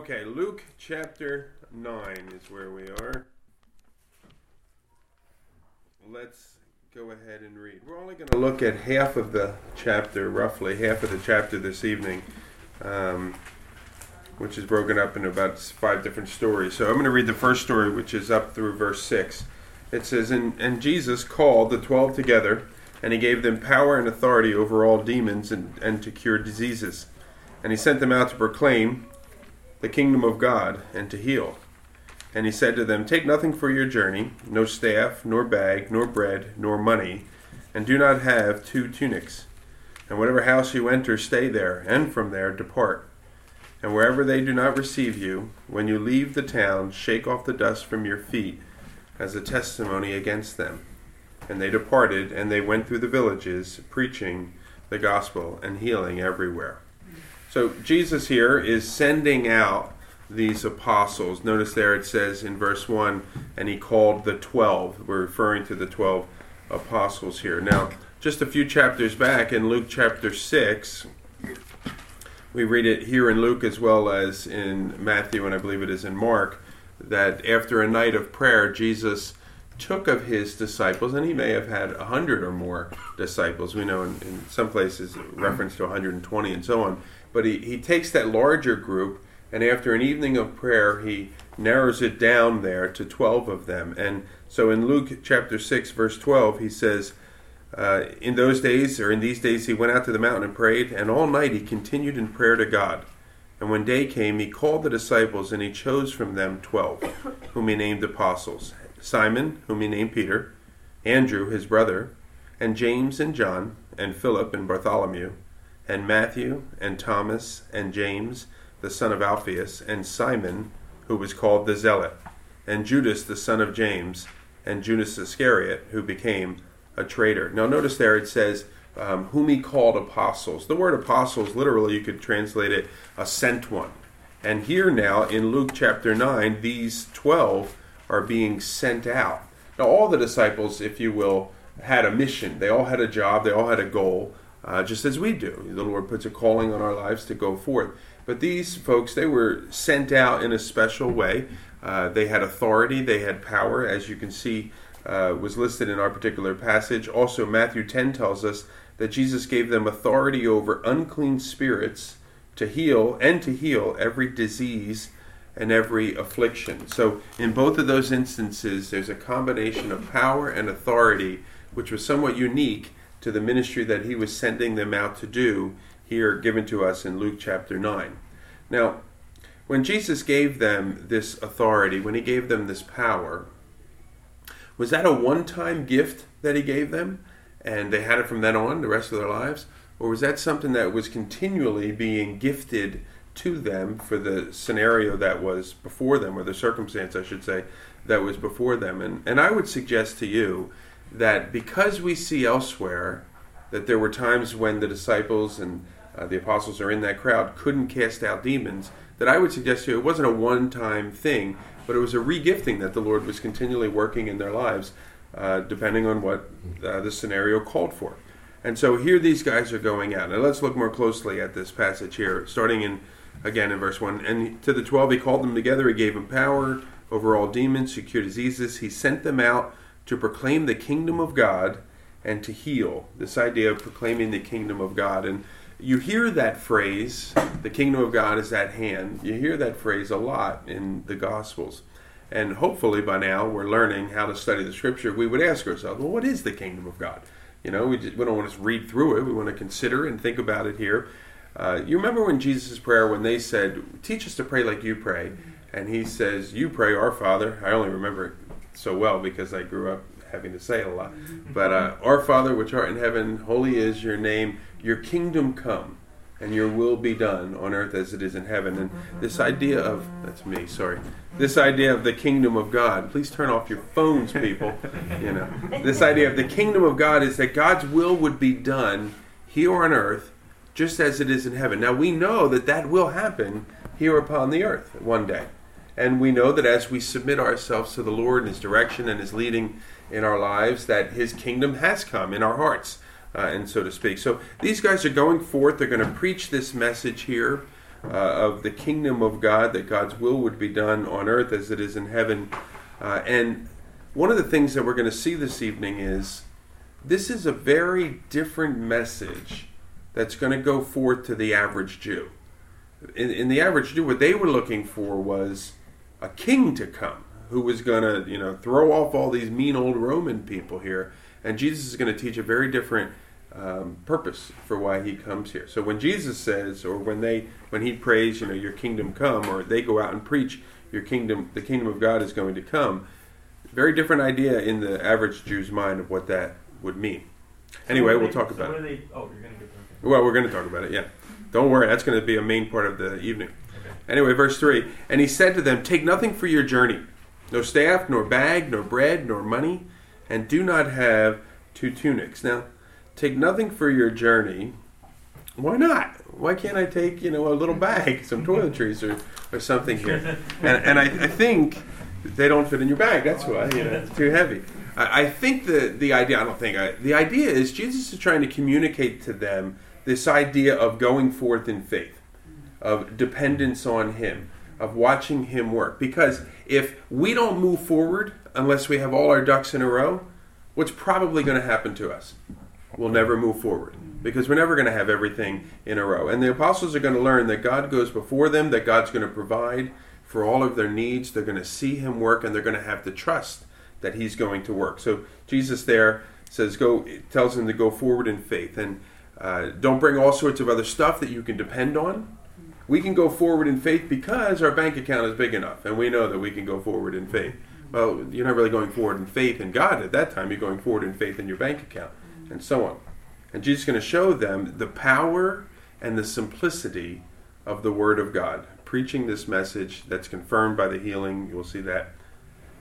Okay, Luke chapter 9 is where we are. Let's go ahead and read. We're only going to look at half of the chapter, roughly half of the chapter this evening, um, which is broken up into about five different stories. So I'm going to read the first story, which is up through verse 6. It says, And, and Jesus called the twelve together, and he gave them power and authority over all demons and, and to cure diseases. And he sent them out to proclaim the kingdom of God and to heal. And he said to them, Take nothing for your journey, no staff, nor bag, nor bread, nor money, and do not have two tunics. And whatever house you enter, stay there, and from there depart. And wherever they do not receive you, when you leave the town, shake off the dust from your feet as a testimony against them. And they departed, and they went through the villages, preaching the gospel and healing everywhere. So Jesus here is sending out these apostles. Notice there it says in verse 1, and he called the 12. We're referring to the 12 apostles here. Now, just a few chapters back in Luke chapter 6, we read it here in Luke as well as in Matthew, and I believe it is in Mark, that after a night of prayer, Jesus took of his disciples, and he may have had a hundred or more disciples. We know in, in some places reference to 120 and so on. But he, he takes that larger group, and after an evening of prayer, he narrows it down there to 12 of them. And so in Luke chapter 6, verse 12, he says, uh, In those days, or in these days, he went out to the mountain and prayed, and all night he continued in prayer to God. And when day came, he called the disciples, and he chose from them twelve, whom he named apostles Simon, whom he named Peter, Andrew, his brother, and James and John, and Philip and Bartholomew and Matthew, and Thomas, and James, the son of Alphaeus, and Simon, who was called the Zealot, and Judas, the son of James, and Judas Iscariot, who became a traitor. Now, notice there it says, um, whom he called apostles. The word apostles, literally, you could translate it a sent one. And here now in Luke chapter 9, these 12 are being sent out. Now, all the disciples, if you will, had a mission. They all had a job, they all had a goal uh, just as we do. The Lord puts a calling on our lives to go forth. But these folks, they were sent out in a special way. Uh, they had authority, they had power, as you can see uh, was listed in our particular passage. Also, Matthew 10 tells us that Jesus gave them authority over unclean spirits to heal and to heal every disease and every affliction. So, in both of those instances, there's a combination of power and authority, which was somewhat unique to the ministry that he was sending them out to do, here given to us in Luke chapter 9. Now, when Jesus gave them this authority, when he gave them this power, was that a one time gift that he gave them and they had it from then on the rest of their lives? Or was that something that was continually being gifted to them for the scenario that was before them, or the circumstance, I should say, that was before them? And, and I would suggest to you that because we see elsewhere that there were times when the disciples and uh, the apostles are in that crowd couldn't cast out demons, that I would suggest to you it wasn't a one time thing, but it was a regifting that the Lord was continually working in their lives, uh, depending on what uh, the scenario called for. And so here these guys are going out. Now let's look more closely at this passage here, starting in again in verse 1. And to the twelve he called them together, he gave them power over all demons, to cure diseases. He sent them out to proclaim the kingdom of God and to heal. This idea of proclaiming the kingdom of God. And you hear that phrase, the kingdom of God is at hand. You hear that phrase a lot in the Gospels. And hopefully by now we're learning how to study the scripture. We would ask ourselves, well, what is the kingdom of God? You know, we, just, we don't want to read through it. We want to consider and think about it here. Uh, you remember when Jesus' prayer, when they said, teach us to pray like you pray. And he says, you pray, our Father. I only remember so well because I grew up having to say it a lot. But uh, Our Father, which art in heaven, holy is your name. Your kingdom come, and your will be done on earth as it is in heaven. And this idea of that's me, sorry. This idea of the kingdom of God. Please turn off your phones, people. You know, this idea of the kingdom of God is that God's will would be done here on earth, just as it is in heaven. Now we know that that will happen here upon the earth one day. And we know that as we submit ourselves to the Lord and His direction and His leading in our lives, that His kingdom has come in our hearts, uh, and so to speak. So these guys are going forth. They're going to preach this message here. uh, of the kingdom of God, that God's will would be done on earth as it is in heaven. Uh, and one of the things that we're going to see this evening is this is a very different message that's going to go forth to the average Jew. In, in the average Jew, what they were looking for was a king to come who was going to, you know, throw off all these mean old Roman people here. And Jesus is going to teach a very different um, purpose for why he comes here. So when Jesus says, or when they, when he prays, you know, your kingdom come, or they go out and preach, your kingdom, the kingdom of God is going to come. Very different idea in the average Jew's mind of what that would mean. Anyway, we'll talk about it. They, oh, you're going to get Well, we're going to talk about it. Yeah, don't worry. That's going to be a main part of the evening. Anyway, verse three. And he said to them, "Take nothing for your journey, no staff, nor bag, nor bread, nor money, and do not have two tunics." Now, take nothing for your journey. Why not? Why can't I take you know a little bag, some toiletries, or, or something here? And, and I, I think they don't fit in your bag. That's why you know it's too heavy. I, I think the the idea. I don't think I, the idea is Jesus is trying to communicate to them this idea of going forth in faith, of dependence on Him, of watching Him work. Because if we don't move forward unless we have all our ducks in a row, what's probably going to happen to us? We'll never move forward because we're never going to have everything in a row. And the apostles are going to learn that God goes before them, that God's going to provide for all of their needs. They're going to see Him work, and they're going to have the trust that He's going to work. So Jesus there says, "Go," tells them to go forward in faith, and uh, don't bring all sorts of other stuff that you can depend on. We can go forward in faith because our bank account is big enough, and we know that we can go forward in faith. Well, you're not really going forward in faith in God at that time. You're going forward in faith in your bank account, and so on. And Jesus is going to show them the power and the simplicity of the Word of God preaching this message that's confirmed by the healing. You'll see that.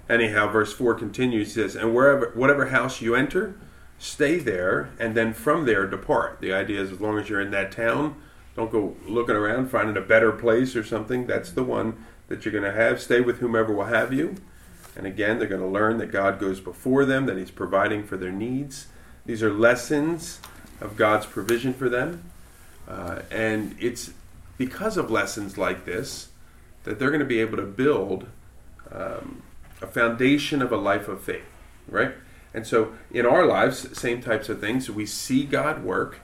Anyhow, verse 4 continues, says, And wherever whatever house you enter, stay there, and then from there depart. The idea is as long as you're in that town, don't go looking around, finding a better place or something. That's the one that you're going to have. Stay with whomever will have you. And again, they're going to learn that God goes before them, that He's providing for their needs. These are lessons of God's provision for them. Uh, and it's because of lessons like this that they're going to be able to build um, a foundation of a life of faith, right? And so in our lives, same types of things. We see God work.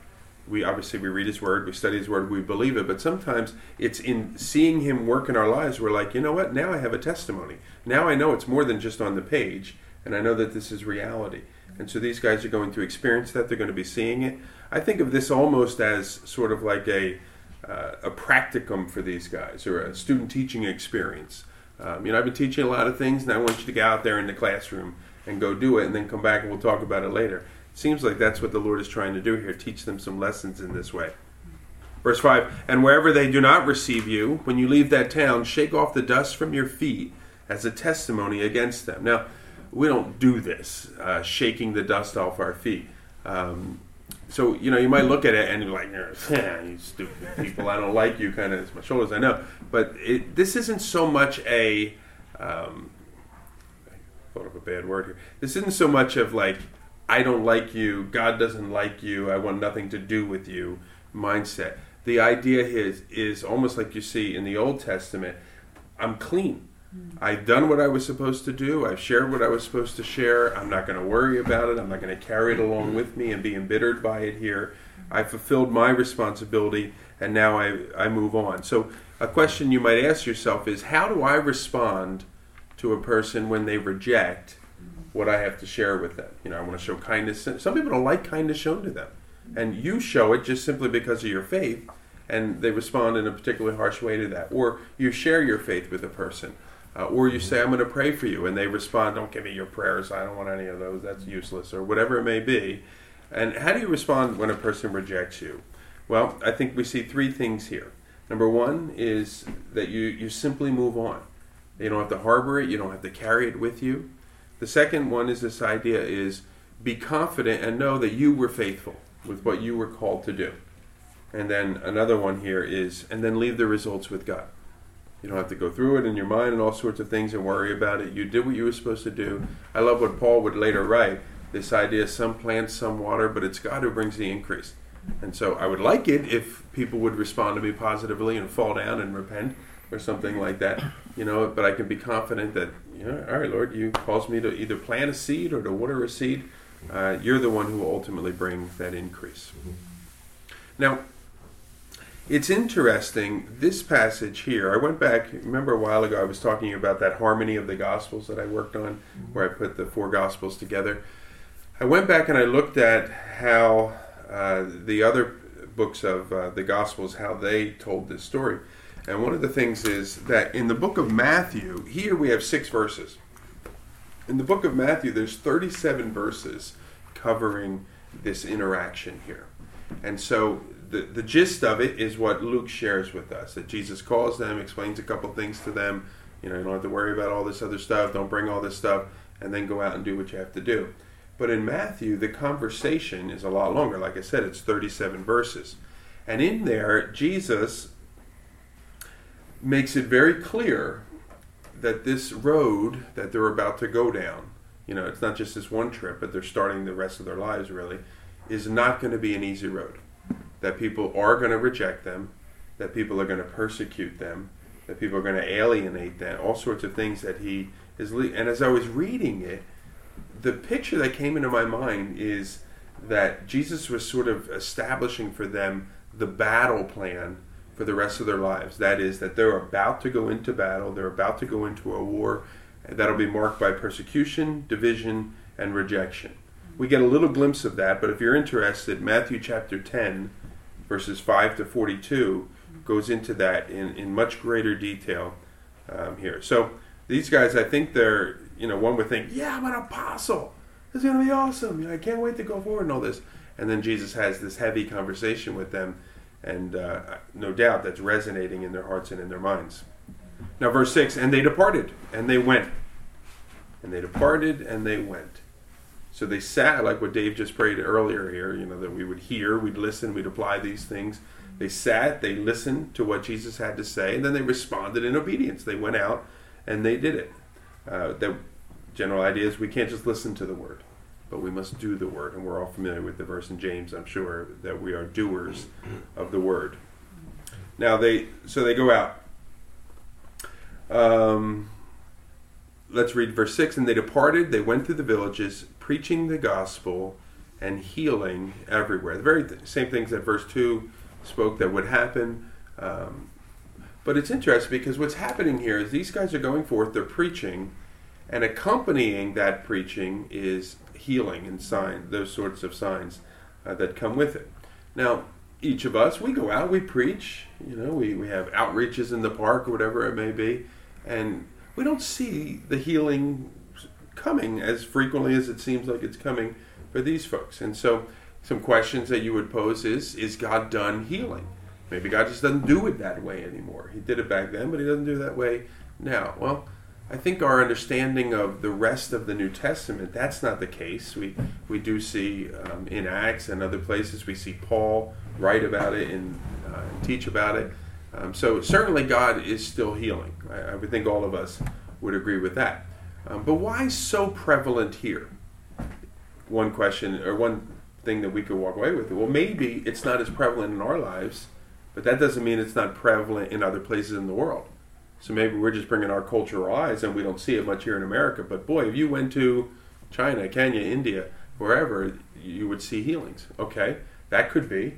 We obviously we read His Word, we study His Word, we believe it. But sometimes it's in seeing Him work in our lives. We're like, you know what? Now I have a testimony. Now I know it's more than just on the page, and I know that this is reality. And so these guys are going to experience that. They're going to be seeing it. I think of this almost as sort of like a uh, a practicum for these guys or a student teaching experience. Um, you know, I've been teaching a lot of things, and I want you to get out there in the classroom and go do it, and then come back and we'll talk about it later. Seems like that's what the Lord is trying to do here teach them some lessons in this way. Verse 5 And wherever they do not receive you, when you leave that town, shake off the dust from your feet as a testimony against them. Now, we don't do this, uh, shaking the dust off our feet. Um, so you know you might look at it and you're like, yeah, you stupid people, I don't like you. Kind of, it's my shoulders, I know, but it, this isn't so much a. Um, I thought of a bad word here. This isn't so much of like, I don't like you, God doesn't like you, I want nothing to do with you mindset. The idea is is almost like you see in the Old Testament. I'm clean. Hmm. I've done what I was supposed to do. I've shared what I was supposed to share. I'm not going to worry about it. I'm not going to carry it along with me and be embittered by it here. I fulfilled my responsibility and now I, I move on. So, a question you might ask yourself is how do I respond to a person when they reject what I have to share with them? You know, I want to show kindness. Some people don't like kindness shown to them. And you show it just simply because of your faith, and they respond in a particularly harsh way to that. Or you share your faith with a person uh, or you say, I'm going to pray for you, and they respond, Don't give me your prayers. I don't want any of those. That's useless, or whatever it may be. And how do you respond when a person rejects you? Well, I think we see three things here. Number one is that you, you simply move on. You don't have to harbor it, you don't have to carry it with you. The second one is this idea is be confident and know that you were faithful with what you were called to do. And then another one here is, and then leave the results with God. You don't have to go through it in your mind and all sorts of things and worry about it. You did what you were supposed to do. I love what Paul would later write this idea some plants, some water, but it's God who brings the increase. And so I would like it if people would respond to me positively and fall down and repent or something like that, you know. But I can be confident that, you know, all right, Lord, you calls me to either plant a seed or to water a seed. Uh, you're the one who will ultimately bring that increase. Now, it's interesting, this passage here, I went back, remember a while ago I was talking about that harmony of the Gospels that I worked on, where I put the four Gospels together. I went back and I looked at how uh, the other books of uh, the Gospels, how they told this story. And one of the things is that in the book of Matthew, here we have six verses. In the book of Matthew, there's 37 verses covering this interaction here. And so the, the gist of it is what Luke shares with us that Jesus calls them, explains a couple things to them. You know, you don't have to worry about all this other stuff, don't bring all this stuff, and then go out and do what you have to do. But in Matthew, the conversation is a lot longer. Like I said, it's 37 verses. And in there, Jesus makes it very clear that this road that they're about to go down, you know, it's not just this one trip, but they're starting the rest of their lives really, is not going to be an easy road. That people are going to reject them, that people are going to persecute them, that people are going to alienate them, all sorts of things that he is. Le- and as I was reading it, the picture that came into my mind is that Jesus was sort of establishing for them the battle plan for the rest of their lives. That is, that they're about to go into battle, they're about to go into a war that'll be marked by persecution, division, and rejection. We get a little glimpse of that, but if you're interested, Matthew chapter 10, verses 5 to 42, goes into that in, in much greater detail um, here. So these guys, I think they're, you know, one would think, yeah, I'm an apostle. It's going to be awesome. I can't wait to go forward and all this. And then Jesus has this heavy conversation with them, and uh, no doubt that's resonating in their hearts and in their minds. Now, verse 6 And they departed, and they went. And they departed, and they went. So they sat, like what Dave just prayed earlier here, you know, that we would hear, we'd listen, we'd apply these things. They sat, they listened to what Jesus had to say, and then they responded in obedience. They went out and they did it. Uh, the general idea is we can't just listen to the word, but we must do the word. And we're all familiar with the verse in James, I'm sure, that we are doers of the word. Now they, so they go out. Um, let's read verse 6 and they departed they went through the villages preaching the gospel and healing everywhere the very th- same things that verse 2 spoke that would happen um, but it's interesting because what's happening here is these guys are going forth they're preaching and accompanying that preaching is healing and signs those sorts of signs uh, that come with it now each of us we go out we preach you know we, we have outreaches in the park or whatever it may be and we don't see the healing coming as frequently as it seems like it's coming for these folks. And so, some questions that you would pose is Is God done healing? Maybe God just doesn't do it that way anymore. He did it back then, but He doesn't do it that way now. Well, I think our understanding of the rest of the New Testament, that's not the case. We, we do see um, in Acts and other places, we see Paul write about it and uh, teach about it. Um, so certainly God is still healing. I, I, would think all of us would agree with that. Um, but why so prevalent here? One question or one thing that we could walk away with. Well, maybe it's not as prevalent in our lives, but that doesn't mean it's not prevalent in other places in the world. So maybe we're just bringing our cultural eyes and we don't see it much here in America. But boy, if you went to China, Kenya, India, wherever, you would see healings. Okay, that could be.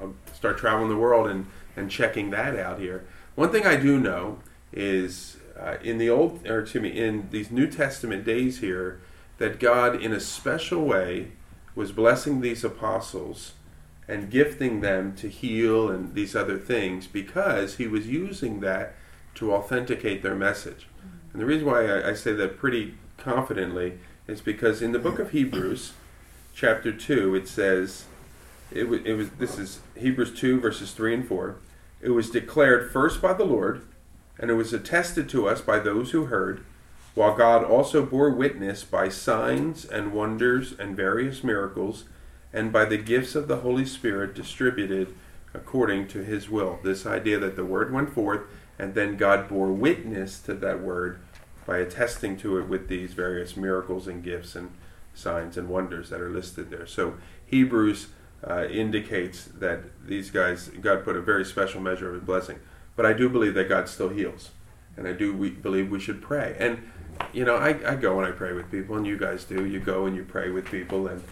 I'll start traveling the world and and checking that out here. One thing I do know is uh, in the old, or to me, in these New Testament days here, that God, in a special way, was blessing these apostles and gifting them to heal and these other things because He was using that to authenticate their message. And the reason why I, I say that pretty confidently is because in the book of Hebrews, chapter two, it says. It was, it was this is Hebrews 2 verses 3 and 4 it was declared first by the Lord, and it was attested to us by those who heard, while God also bore witness by signs and wonders and various miracles, and by the gifts of the Holy Spirit distributed according to his will. This idea that the word went forth, and then God bore witness to that word by attesting to it with these various miracles and gifts and signs and wonders that are listed there. So Hebrews uh, indicates that these guys, God put a very special measure of blessing. But I do believe that God still heals, and I do we believe we should pray. And you know, I, I go and I pray with people, and you guys do. You go and you pray with people, and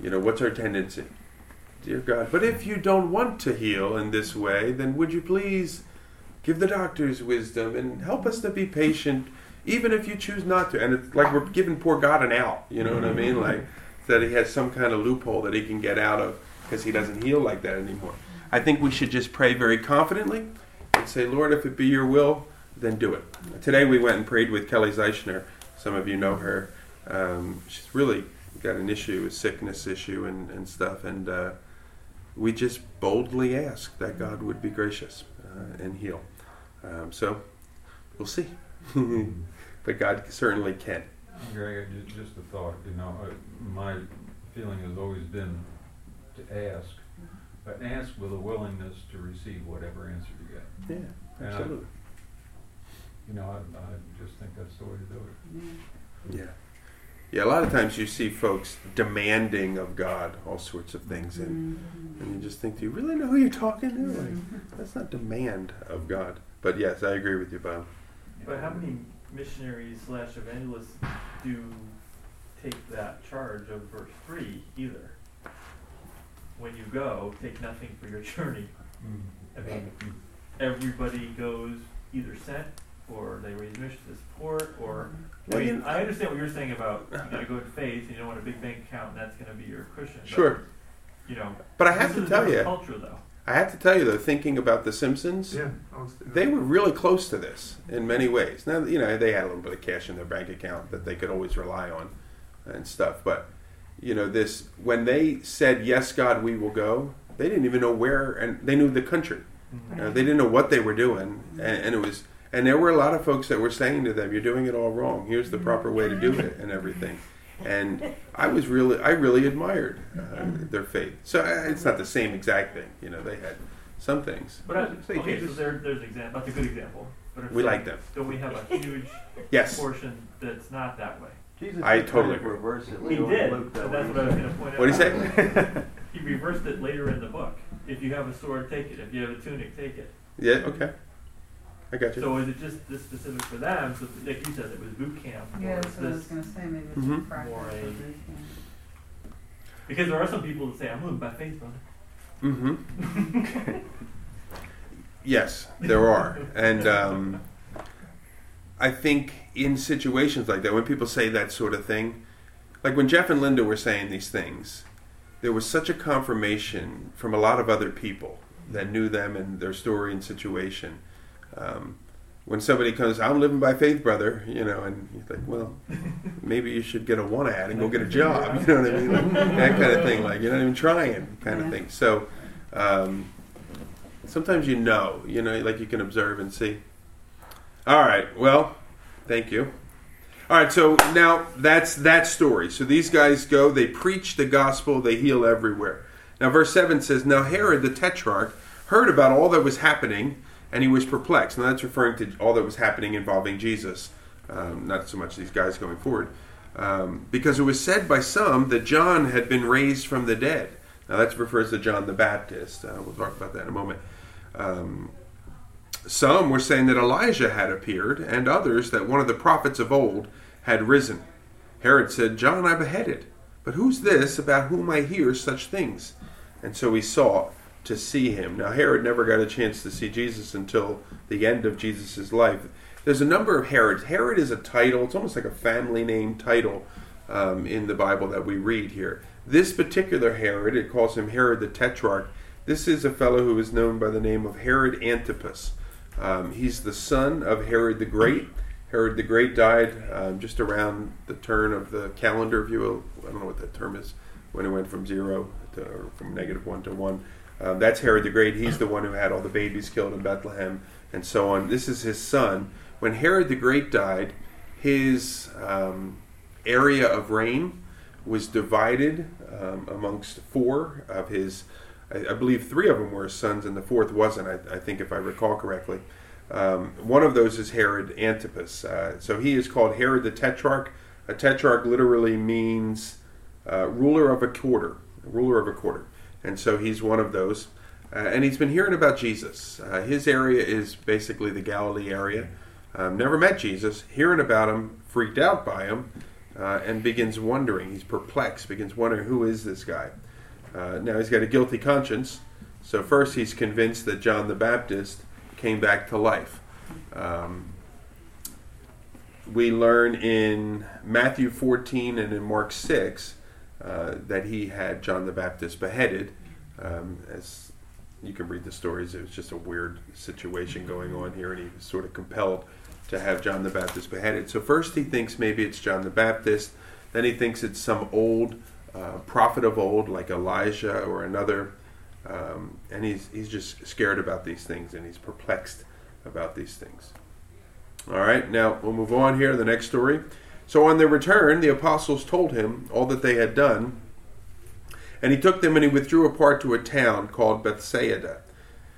you know, what's our tendency? Dear God, but if you don't want to heal in this way, then would you please give the doctors wisdom and help us to be patient, even if you choose not to? And it's like we're giving poor God an out. You know what I mean? Like that he has some kind of loophole that he can get out of because he doesn't heal like that anymore. I think we should just pray very confidently and say, Lord, if it be your will, then do it. Today we went and prayed with Kelly Zeichner. Some of you know her. Um, she's really got an issue, a sickness issue, and, and stuff. And uh, we just boldly ask that God would be gracious uh, and heal. Um, so we'll see. but God certainly can. Greg, just a thought. You know, uh, my feeling has always been to ask, but ask with a willingness to receive whatever answer you get. Yeah, absolutely. I, you know, I, I just think that's the way to do it. Yeah. Yeah, a lot of times you see folks demanding of God all sorts of things, and mm-hmm. and you just think, do you really know who you're talking to? Like, mm-hmm. that's not demand of God. But yes, I agree with you, Bob. But how many missionaries slash evangelists do take that charge of verse three either? When you go, take nothing for your journey. Mm. I mean, everybody goes either sent or they raise missions to support, or I mean, I understand what you're saying about you got to go in faith and you don't want a big bank account and that's going to be your cushion. but, Sure. You know, But I have to tell you, culture though. I have to tell you though, thinking about The Simpsons, Yeah. they were really close to this in many ways. Now, you know, they had a little bit of cash in their bank account that they could always rely on and stuff. But, you know, this, when they said, yes, God, we will go, they didn't even know where, and they knew the country. Mm-hmm. Uh, they didn't know what they were doing. And, and it was, and there were a lot of folks that were saying to them, "You're doing it all wrong. Here's the proper way to do it, and everything." And I was really, I really admired uh, their faith. So uh, it's not the same exact thing, you know. They had some things. But I, okay, so there, there's an example. That's a good example. But we like them. Don't we have a huge yes. portion that's not that way? Jesus I totally reverse it. He did. That that's what I was going to point out. What did he say? he reversed it later in the book. If you have a sword, take it. If you have a tunic, take it. Yeah. Okay. I got you. So is it just this specific for them? So like you said, it was boot camp. Yeah, that's what I was gonna say, maybe it's Mhm. practice More a- Because there are some people that say, "I'm moving by faith, brother." Mm-hmm. yes, there are, and um, I think in situations like that, when people say that sort of thing, like when Jeff and Linda were saying these things, there was such a confirmation from a lot of other people that knew them and their story and situation um, when somebody comes, I'm living by faith, brother, you know, and you think, well, maybe you should get a one ad and go get a job, you know what I mean? Like, that kind of thing, like you're not even trying, kind of thing. So um, sometimes you know, you know, like you can observe and see. All right, well, thank you. All right, so now that's that story. So these guys go, they preach the gospel, they heal everywhere. Now, verse 7 says, Now Herod the Tetrarch heard about all that was happening and he was perplexed. Now that's referring to all that was happening involving Jesus, um, not so much these guys going forward. Um, because it was said by some that John had been raised from the dead. Now that refers to John the Baptist. Uh, we'll talk about that in a moment. Um, some were saying that Elijah had appeared, and others that one of the prophets of old had risen. Herod said, John I beheaded, but who's this about whom I hear such things? And so he sought to see him. Now, Herod never got a chance to see Jesus until the end of Jesus' life. There's a number of Herods. Herod is a title, it's almost like a family name title um, in the Bible that we read here. This particular Herod, it calls him Herod the Tetrarch. This is a fellow who is known by the name of Herod Antipas. Um, he's the son of Herod the Great. Herod the Great died um, just around the turn of the calendar, if you will. I don't know what that term is, when it went from zero to, or from negative one to one. Um, that's Herod the Great. He's the one who had all the babies killed in Bethlehem and so on. This is his son. When Herod the Great died, his um, area of reign was divided um, amongst four of his. I, I, believe three of them were his sons, and the fourth wasn't. I, I think, if I recall correctly. Um, one of those is Herod Antipas. Uh, so he is called Herod the Tetrarch. A tetrarch literally means uh, ruler of a quarter. Ruler of a quarter. And so he's one of those. Uh, and he's been hearing about Jesus. Uh, his area is basically the Galilee area. Um, never met Jesus, hearing about him, freaked out by him, uh, and begins wondering. He's perplexed, begins wondering who is this guy. Uh, now he's got a guilty conscience. So first he's convinced that John the Baptist came back to life. Um, we learn in Matthew 14 and in Mark 6 uh, that he had John the Baptist beheaded. Um, as you can read the stories, it was just a weird situation going on here, and he was sort of compelled to have John the Baptist beheaded. So first he thinks maybe it's John the Baptist, then he thinks it's some old uh, prophet of old like Elijah or another, um, and he's he's just scared about these things and he's perplexed about these things. All right, now we'll move on here to the next story. So on their return, the apostles told him all that they had done, and he took them and he withdrew apart to a town called Bethsaida.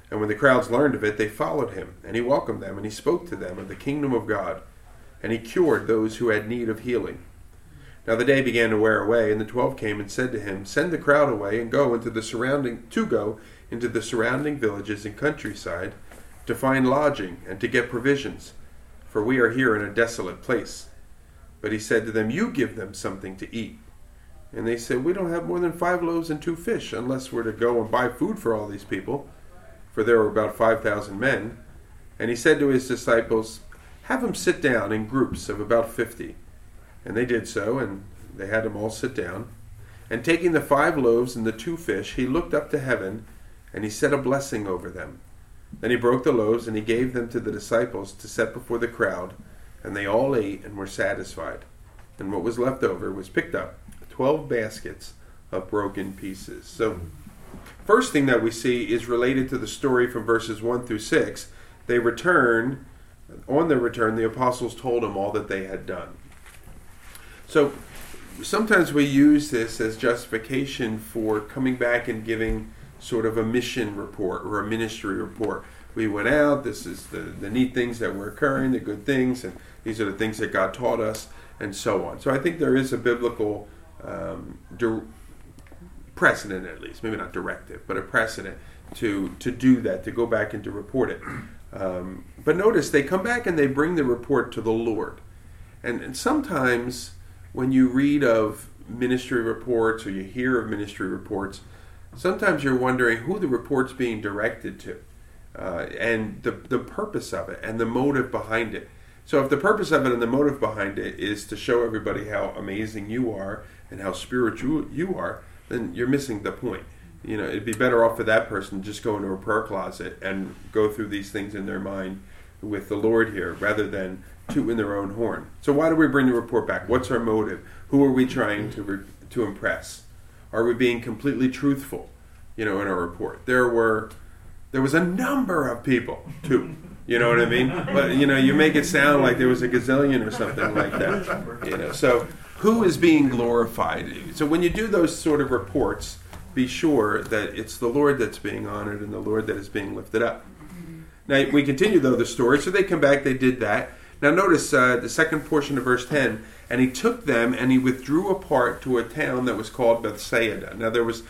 And when the crowds learned of it, they followed him, and he welcomed them, and he spoke to them of the kingdom of God, and he cured those who had need of healing. Now the day began to wear away, and the twelve came and said to him, Send the crowd away, and go into the surrounding to go into the surrounding villages and countryside, to find lodging and to get provisions, for we are here in a desolate place. But he said to them, You give them something to eat. And they said, We don't have more than five loaves and two fish, unless we're to go and buy food for all these people. For there were about five thousand men. And he said to his disciples, Have them sit down in groups of about fifty. And they did so, and they had them all sit down. And taking the five loaves and the two fish, he looked up to heaven, and he said a blessing over them. Then he broke the loaves, and he gave them to the disciples to set before the crowd, and they all ate and were satisfied. And what was left over was picked up twelve baskets of broken pieces. So, first thing that we see is related to the story from verses 1 through 6. They return, on their return, the apostles told them all that they had done. So, sometimes we use this as justification for coming back and giving sort of a mission report or a ministry report. We went out, this is the, the neat things that were occurring, the good things, and these are the things that God taught us, and so on. So I think there is a biblical um, di- precedent, at least, maybe not directive, but a precedent to, to do that, to go back and to report it. Um, but notice they come back and they bring the report to the Lord. And, and sometimes when you read of ministry reports or you hear of ministry reports, sometimes you're wondering who the report's being directed to uh, and the, the purpose of it and the motive behind it. So, if the purpose of it and the motive behind it is to show everybody how amazing you are and how spiritual you are, then you're missing the point. You know, it'd be better off for that person to just go into a prayer closet and go through these things in their mind with the Lord here rather than tooting their own horn. So, why do we bring the report back? What's our motive? Who are we trying to, re- to impress? Are we being completely truthful, you know, in our report? There were there was a number of people too. You know what I mean? But you know, you make it sound like there was a gazillion or something like that. You know, so who is being glorified? So when you do those sort of reports, be sure that it's the Lord that's being honored and the Lord that is being lifted up. Now we continue though the story. So they come back. They did that. Now notice uh, the second portion of verse ten. And he took them and he withdrew apart to a town that was called Bethsaida. Now there was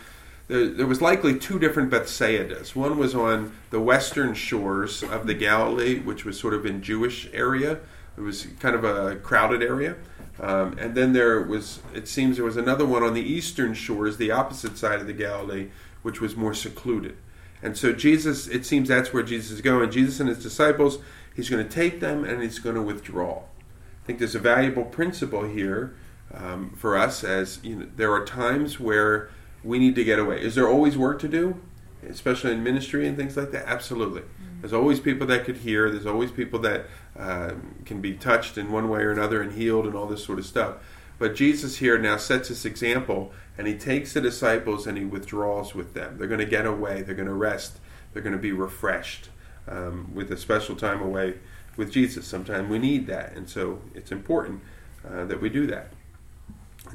there, there was likely two different Bethsaidas. One was on the western shores of the Galilee, which was sort of in Jewish area. It was kind of a crowded area. Um, and then there was, it seems, there was another one on the eastern shores, the opposite side of the Galilee, which was more secluded. And so Jesus, it seems that's where Jesus is going. Jesus and his disciples, he's going to take them and he's going to withdraw. I think there's a valuable principle here um, for us as you know, there are times where we need to get away. Is there always work to do, especially in ministry and things like that? Absolutely. Mm-hmm. There's always people that could hear. There's always people that uh, can be touched in one way or another and healed and all this sort of stuff. But Jesus here now sets this example, and he takes the disciples and he withdraws with them. They're going to get away. They're going to rest. They're going to be refreshed um, with a special time away with Jesus. Sometimes we need that, and so it's important uh, that we do that.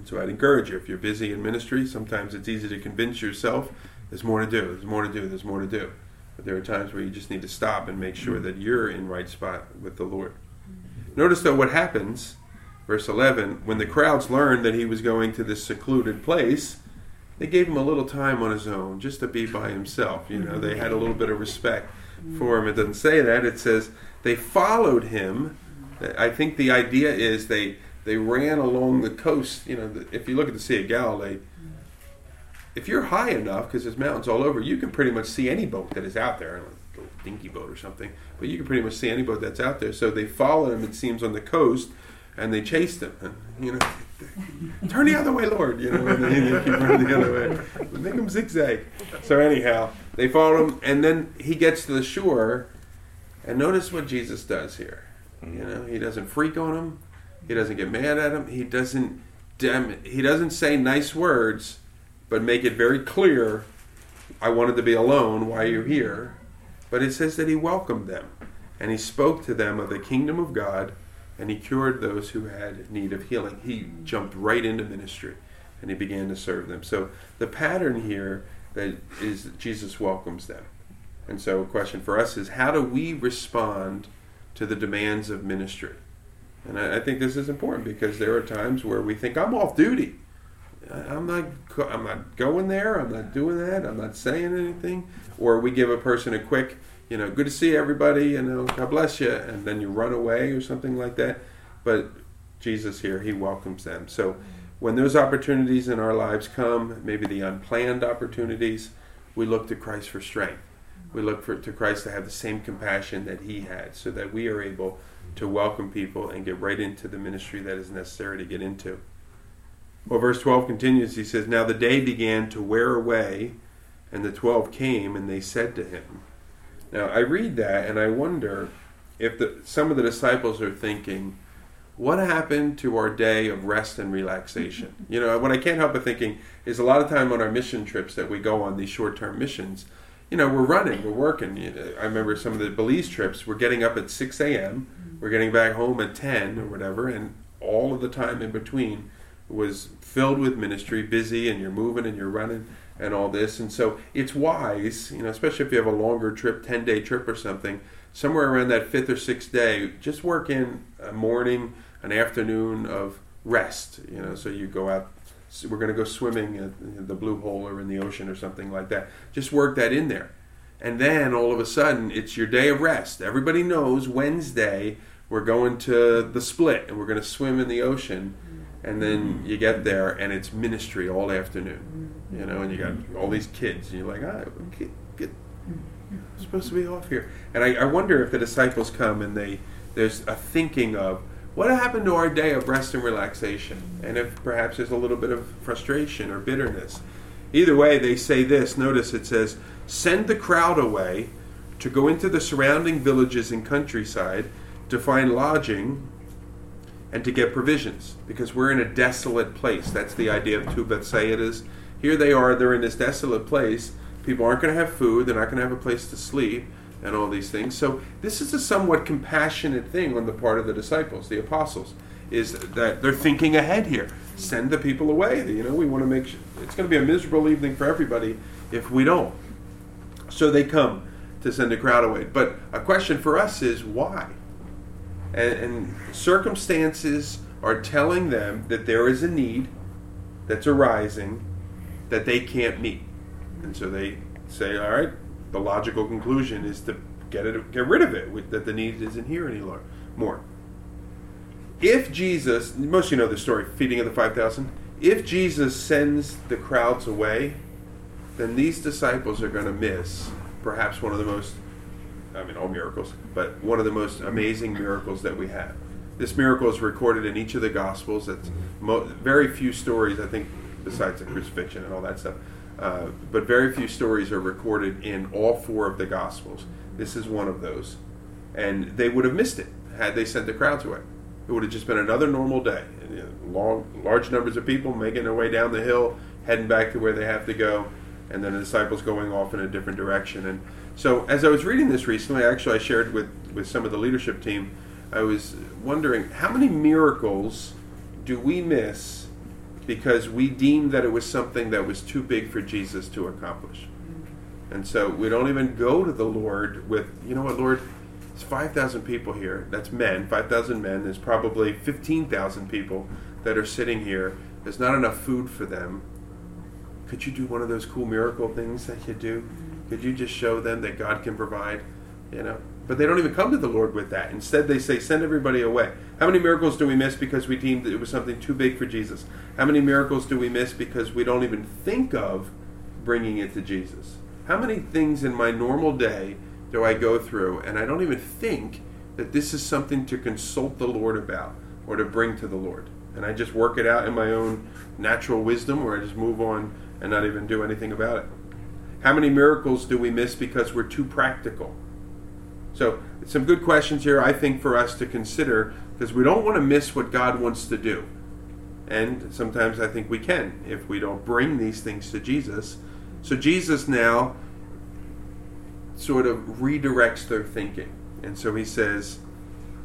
And so I'd encourage you, if you're busy in ministry, sometimes it's easy to convince yourself there's more to do, there's more to do, there's more to do. But there are times where you just need to stop and make sure that you're in right spot with the Lord. Notice though what happens, verse 11, when the crowds learned that he was going to this secluded place, they gave him a little time on his own just to be by himself. You know, they had a little bit of respect for him. It doesn't say that. It says they followed him. I think the idea is they they ran along the coast. You know, if you look at the Sea of Galilee, if you're high enough, because there's mountains all over, you can pretty much see any boat that is out there, a little dinky boat or something. But you can pretty much see any boat that's out there. So they followed him. It seems on the coast, and they chased him. And, you know, turn the other way, Lord. You know, and they, they keep running the other way. Make him zigzag. So anyhow, they follow him, and then he gets to the shore, and notice what Jesus does here. You mm-hmm. know, he doesn't freak on him. He doesn't get mad at him. He doesn't dem- he doesn't say nice words, but make it very clear. I wanted to be alone. Why are you're here? But it says that he welcomed them, and he spoke to them of the kingdom of God, and he cured those who had need of healing. He jumped right into ministry, and he began to serve them. So the pattern here that is Jesus welcomes them. And so, a question for us is how do we respond to the demands of ministry? And I, I think this is important because there are times where we think I'm off duty. I'm not. I'm not going there. I'm not doing that. I'm not saying anything. Or we give a person a quick, you know, good to see everybody. You know, God bless you, and then you run away or something like that. But Jesus here, He welcomes them. So when those opportunities in our lives come, maybe the unplanned opportunities, we look to Christ for strength. We look for, to Christ to have the same compassion that He had, so that we are able to welcome people and get right into the ministry that is necessary to get into. Well, verse 12 continues. He says, Now the day began to wear away, and the twelve came, and they said to him. Now, I read that, and I wonder if the, some of the disciples are thinking, what happened to our day of rest and relaxation? You know, what I can't help but thinking is a lot of time on our mission trips that we go on these short term missions, you know, we're running, we're working. I remember some of the Belize trips, we're getting up at 6 a.m., mm-hmm. we're getting back home at 10 or whatever, and all of the time in between was filled with ministry, busy, and you're moving and you're running and all this. And so it's wise, you know, especially if you have a longer trip, 10 day trip or something, somewhere around that fifth or sixth day, just work in a morning, an afternoon of rest, you know, so you go out. We're going to go swimming at the blue hole or in the ocean or something like that. Just work that in there. And then all of a sudden, it's your day of rest. Everybody knows Wednesday we're going to the split and we're going to swim in the ocean and then you get there and it's ministry all afternoon you know and you got all these kids and you're like ah, get, get supposed to be off here and I, I wonder if the disciples come and they there's a thinking of what happened to our day of rest and relaxation and if perhaps there's a little bit of frustration or bitterness either way they say this notice it says send the crowd away to go into the surrounding villages and countryside to find lodging and to get provisions because we're in a desolate place. That's the idea of two Bethsaidas. Here they are, they're in this desolate place. People aren't going to have food, they're not going to have a place to sleep, and all these things. So, this is a somewhat compassionate thing on the part of the disciples, the apostles, is that they're thinking ahead here. Send the people away. You know, we want to make sure it's going to be a miserable evening for everybody if we don't. So, they come to send the crowd away. But a question for us is why? and, and circumstances are telling them that there is a need that's arising that they can't meet. And so they say, all right, the logical conclusion is to get it, get rid of it, that the need isn't here anymore. More. If Jesus, most of you know the story, feeding of the 5,000, if Jesus sends the crowds away, then these disciples are going to miss perhaps one of the most I mean, all miracles, but one of the most amazing miracles that we have. This miracle is recorded in each of the Gospels. It's mo- very few stories, I think, besides the crucifixion and all that stuff. Uh, but very few stories are recorded in all four of the Gospels. This is one of those. And they would have missed it had they sent the crowds away. It would have just been another normal day. Long, large numbers of people making their way down the hill, heading back to where they have to go, and then the disciples going off in a different direction. And so as I was reading this recently, actually I shared with, with some of the leadership team, I was wondering how many miracles do we miss because we deemed that it was something that was too big for Jesus to accomplish. And so we don't even go to the Lord with, you know what, Lord, it's 5,000 people here. That's men, 5,000 men. There's probably 15,000 people that are sitting here. There's not enough food for them could you do one of those cool miracle things that you do? Could you just show them that God can provide? You know, but they don't even come to the Lord with that. Instead, they say, "Send everybody away." How many miracles do we miss because we deemed it was something too big for Jesus? How many miracles do we miss because we don't even think of bringing it to Jesus? How many things in my normal day do I go through and I don't even think that this is something to consult the Lord about or to bring to the Lord? And I just work it out in my own natural wisdom or I just move on and not even do anything about it. How many miracles do we miss because we're too practical? So, some good questions here, I think, for us to consider because we don't want to miss what God wants to do. And sometimes I think we can if we don't bring these things to Jesus. So, Jesus now sort of redirects their thinking. And so he says,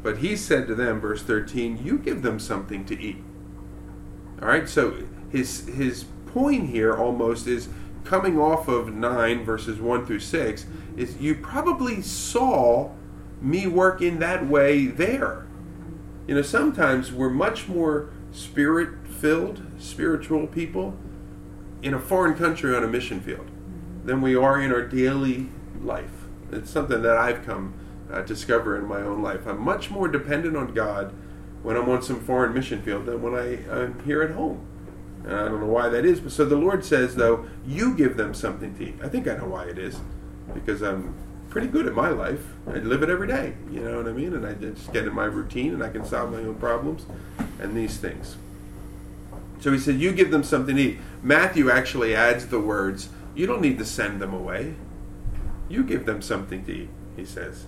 But he said to them, verse 13, You give them something to eat. All right, so his, his point here almost is coming off of 9 verses 1 through 6 is you probably saw me work in that way there. You know, sometimes we're much more spirit filled, spiritual people in a foreign country on a mission field than we are in our daily life. It's something that I've come uh, discover in my own life. I'm much more dependent on God when I'm on some foreign mission field than when I, I'm here at home. And I don't know why that is, but so the Lord says, though, you give them something to eat. I think I know why it is, because I'm pretty good at my life. I live it every day, you know what I mean? And I just get in my routine and I can solve my own problems and these things. So he said, You give them something to eat. Matthew actually adds the words, You don't need to send them away. You give them something to eat, he says.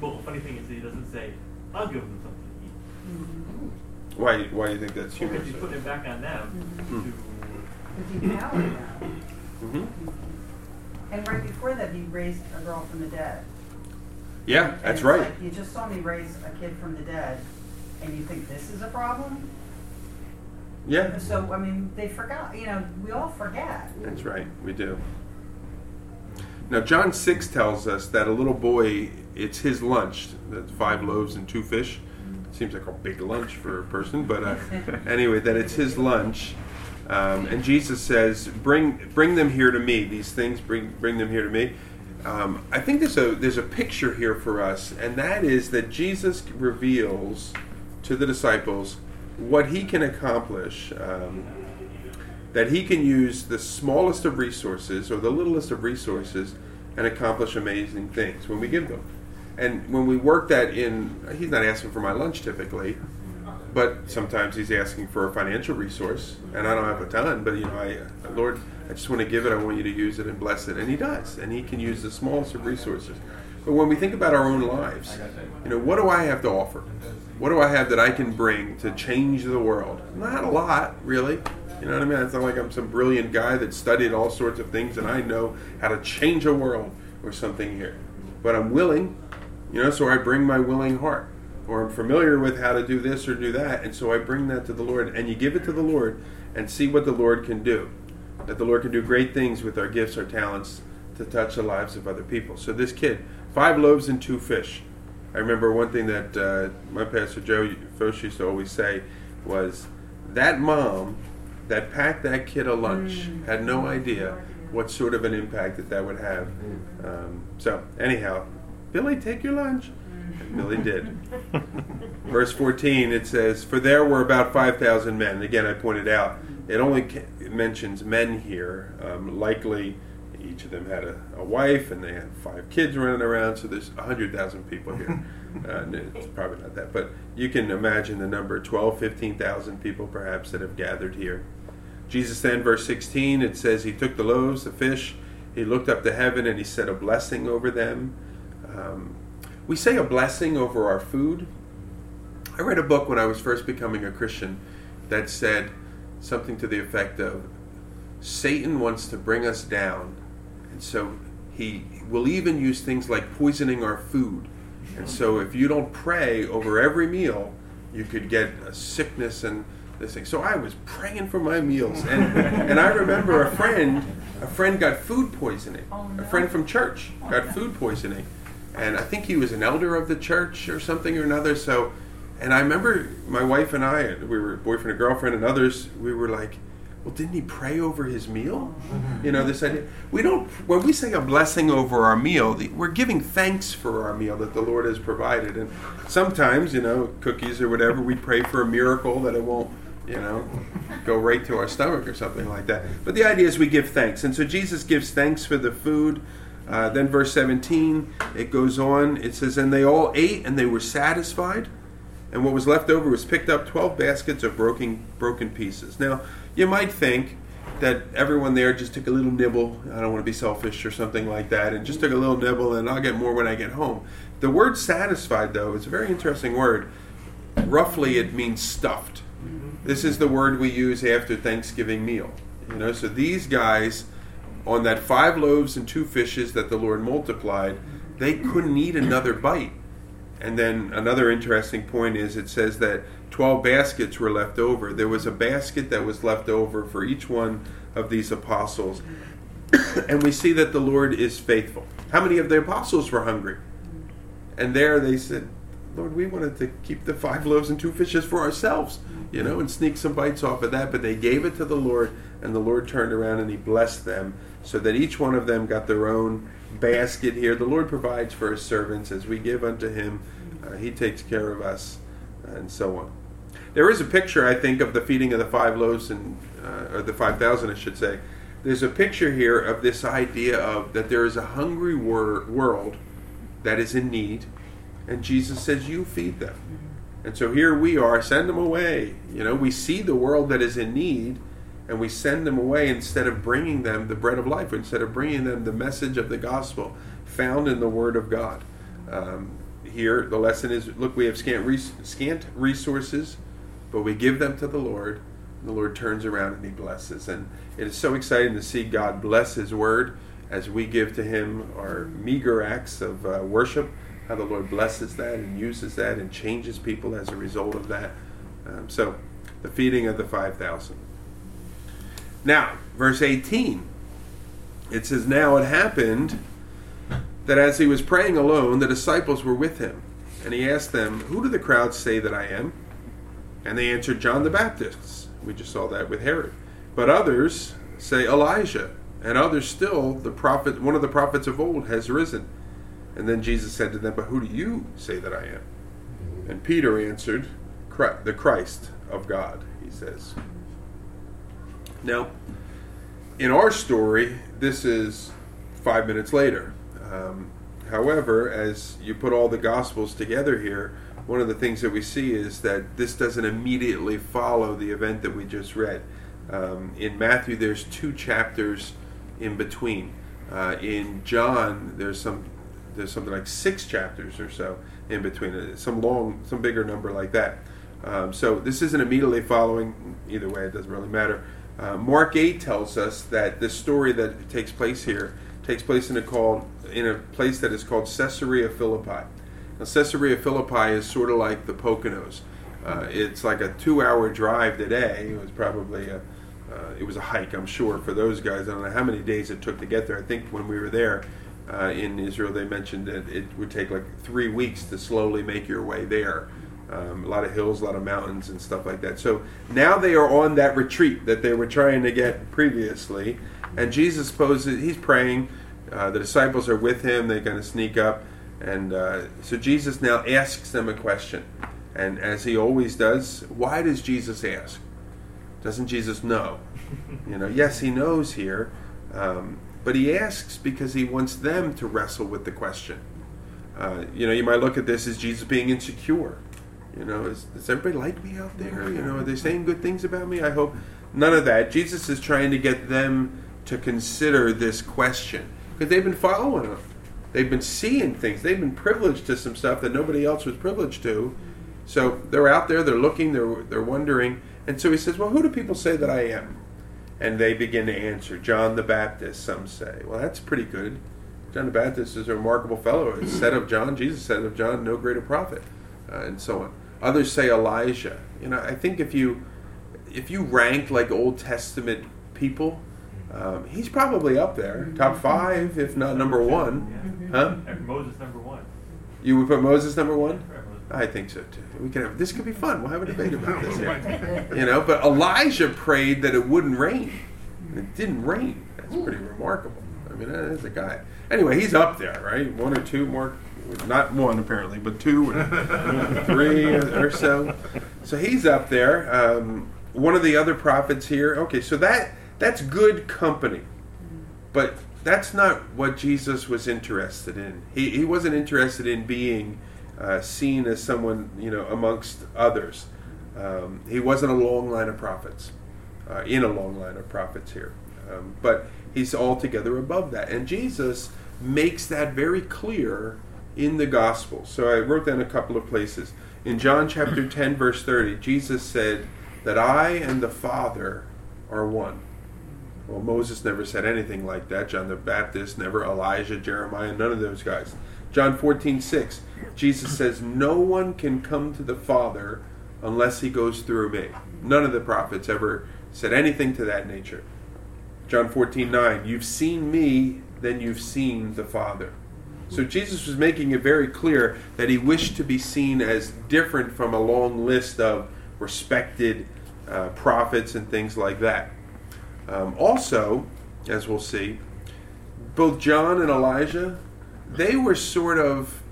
Well, the funny thing is, he doesn't say, I'll give them something to eat. Mm-hmm. Why, why do you think that's Because humorous? he's putting it back on them Mhm. to. Because he powered them. hmm And right before that, he raised a girl from the dead. Yeah, And that's right. like, You just saw me raise a kid from the dead, and you think this is a problem? Yeah, So, I mean, they forgot, you know, we all forget. that's right. We do. Now, John 6 tells us that a little boy, it's his lunch. That's five loaves and two fish. Seems like a big lunch for a person, but uh, anyway, that it's his lunch. Um, and Jesus says, "Bring, bring them here to me. These things, bring, bring them here to me." Um, I think there's a there's a picture here for us, and that is that Jesus reveals to the disciples what he can accomplish. Um, that he can use the smallest of resources or the littlest of resources and accomplish amazing things when we give them. And when we work that in, he's not asking for my lunch typically, but sometimes he's asking for a financial resource, and I don't have a ton, but you know, I, Lord, I just want to give it. I want you to use it and bless it, and He does, and He can use the smallest of resources. But when we think about our own lives, you know, what do I have to offer? What do I have that I can bring to change the world? Not a lot, really. You know what I mean? It's not like I'm some brilliant guy that studied all sorts of things and I know how to change a world or something here. But I'm willing, you know, so I bring my willing heart. Or I'm familiar with how to do this or do that, and so I bring that to the Lord. And you give it to the Lord and see what the Lord can do. That the Lord can do great things with our gifts, our talents, to touch the lives of other people. So this kid, five loaves and two fish. I remember one thing that uh, my pastor Joe Focht used to always say was that mom that packed that kid a lunch Mm. had no idea what sort of an impact that that would have. Um, so anyhow, Billy, take your lunch. And Billy did. Verse 14, it says, For there were about 5,000 men. Again, I pointed out, it only mentions men here. Um, likely, each of them had a, a wife and they had five kids running around, so there's 100,000 people here. uh, it's probably not that, but you can imagine the number 12, 15,000 people perhaps that have gathered here. Jesus then, verse 16, it says, He took the loaves, the fish, He looked up to heaven, and He said a blessing over them. Um, we say a blessing over our food. I read a book when I was first becoming a Christian that said something to the effect of Satan wants to bring us down, and so he will even use things like poisoning our food. And so if you don't pray over every meal, you could get a sickness and this thing. So I was praying for my meals, and and I remember a friend, a friend got food poisoning. Oh, A friend from church got food poisoning, and I think he was an elder of the church or something or another. So, and I remember my wife and I, we were boyfriend and girlfriend, and others. We were like, well, didn't he pray over his meal? Mm-hmm. You know, this idea. We don't, when we say a blessing over our meal, the- we're giving thanks for our meal that the Lord has provided. And sometimes, you know, cookies or whatever, we pray for a miracle that it won't, you know, go right to our stomach or something like that. But the idea is we give thanks. And so Jesus gives thanks for the food. Uh, then, verse 17, it goes on. It says, And they all ate and they were satisfied. And what was left over was picked up 12 baskets of broken, broken pieces. Now, you might think that everyone there just took a little nibble. I don't want to be selfish or something like that, and just took a little nibble, and I'll get more when I get home. The word satisfied, though, is a very interesting word. Roughly, it means stuffed. This is the word we use after Thanksgiving meal. You know, so these guys, on that five loaves and two fishes that the Lord multiplied, they couldn't eat another bite. And then another interesting point is it says that 12 baskets were left over. There was a basket that was left over for each one of these apostles. and we see that the Lord is faithful. How many of the apostles were hungry? And there they said, Lord, we wanted to keep the five loaves and two fishes for ourselves, you know, and sneak some bites off of that. But they gave it to the Lord, and the Lord turned around and He blessed them so that each one of them got their own basket here. The Lord provides for His servants as we give unto Him, uh, He takes care of us, and so on. There is a picture, I think, of the feeding of the five loaves and uh, or the five thousand, I should say. There's a picture here of this idea of that there is a hungry wor- world that is in need, and Jesus says, "You feed them." And so here we are, send them away. You know, we see the world that is in need, and we send them away instead of bringing them the bread of life, instead of bringing them the message of the gospel found in the Word of God. Um, here, the lesson is: look, we have scant, res- scant resources, but we give them to the Lord. And the Lord turns around and He blesses, and it is so exciting to see God bless His Word as we give to Him our meager acts of uh, worship how the Lord blesses that and uses that and changes people as a result of that. Um, so, the feeding of the 5,000. Now, verse 18, it says, Now it happened that as he was praying alone, the disciples were with him. And he asked them, Who do the crowds say that I am? And they answered, John the Baptist. We just saw that with Herod. But others say Elijah, and others still, the prophet, one of the prophets of old has risen. And then Jesus said to them, But who do you say that I am? And Peter answered, The Christ of God, he says. Now, in our story, this is five minutes later. Um, however, as you put all the Gospels together here, one of the things that we see is that this doesn't immediately follow the event that we just read. Um, in Matthew, there's two chapters in between. Uh, in John, there's some there's something like six chapters or so in between some long, some bigger number like that. Um, so this isn't immediately following. Either way, it doesn't really matter. Uh, Mark eight tells us that the story that takes place here takes place in a called in a place that is called Caesarea Philippi. Now, Caesarea Philippi is sort of like the Poconos. Uh, it's like a two-hour drive today. It was probably a uh, it was a hike, I'm sure, for those guys. I don't know how many days it took to get there. I think when we were there uh, in Israel, they mentioned that it would take like three weeks to slowly make your way there. Um, a lot of hills, a lot of mountains, and stuff like that. So now they are on that retreat that they were trying to get previously, and Jesus poses. He's praying. Uh, the disciples are with him. They're going to sneak up, and uh, so Jesus now asks them a question. And as he always does, why does Jesus ask? Doesn't Jesus know? You know, yes, he knows here, um, but he asks because he wants them to wrestle with the question. Uh, you know, you might look at this as Jesus being insecure. You know, is, does everybody like me out there? You know, are they saying good things about me? I hope none of that. Jesus is trying to get them to consider this question because they've been following him. They've been seeing things. They've been privileged to some stuff that nobody else was privileged to. So they're out there. They're looking. They're they're wondering. And so he says, "Well, who do people say that I am?" And they begin to answer, "John the Baptist." Some say. Well, that's pretty good. John the Baptist is a remarkable fellow. It's said of John, Jesus said of John, no greater prophet, uh, and so on. Others say Elijah. You know, I think if you if you rank like Old Testament people, um, he's probably up there, top five, if not number one. Yeah. Huh? Moses number one. You would put Moses number one. I think so too. We could have this could be fun. We'll have a debate about this. Here. You know, but Elijah prayed that it wouldn't rain. And it didn't rain. That's pretty remarkable. I mean, that's a guy. Anyway, he's up there, right? One or two more, not one apparently, but two or three or so. So he's up there. Um, one of the other prophets here. Okay, so that that's good company, but that's not what Jesus was interested in. He he wasn't interested in being uh, seen as someone you know amongst others. Um, he wasn't a long line of prophets, uh, in a long line of prophets here, um, but he's altogether above that. And Jesus makes that very clear in the gospel. So I wrote down a couple of places. In John chapter 10, verse 30, Jesus said that I and the Father are one. Well, Moses never said anything like that. John the Baptist, never Elijah, Jeremiah, none of those guys. John 14, 6, Jesus says, No one can come to the Father unless he goes through me. None of the prophets ever said anything to that nature. John 14, 9, You've seen me, then you've seen the Father. So Jesus was making it very clear that he wished to be seen as different from a long list of respected uh, prophets and things like that. Um, also, as we'll see, both John and Elijah, they were sort of,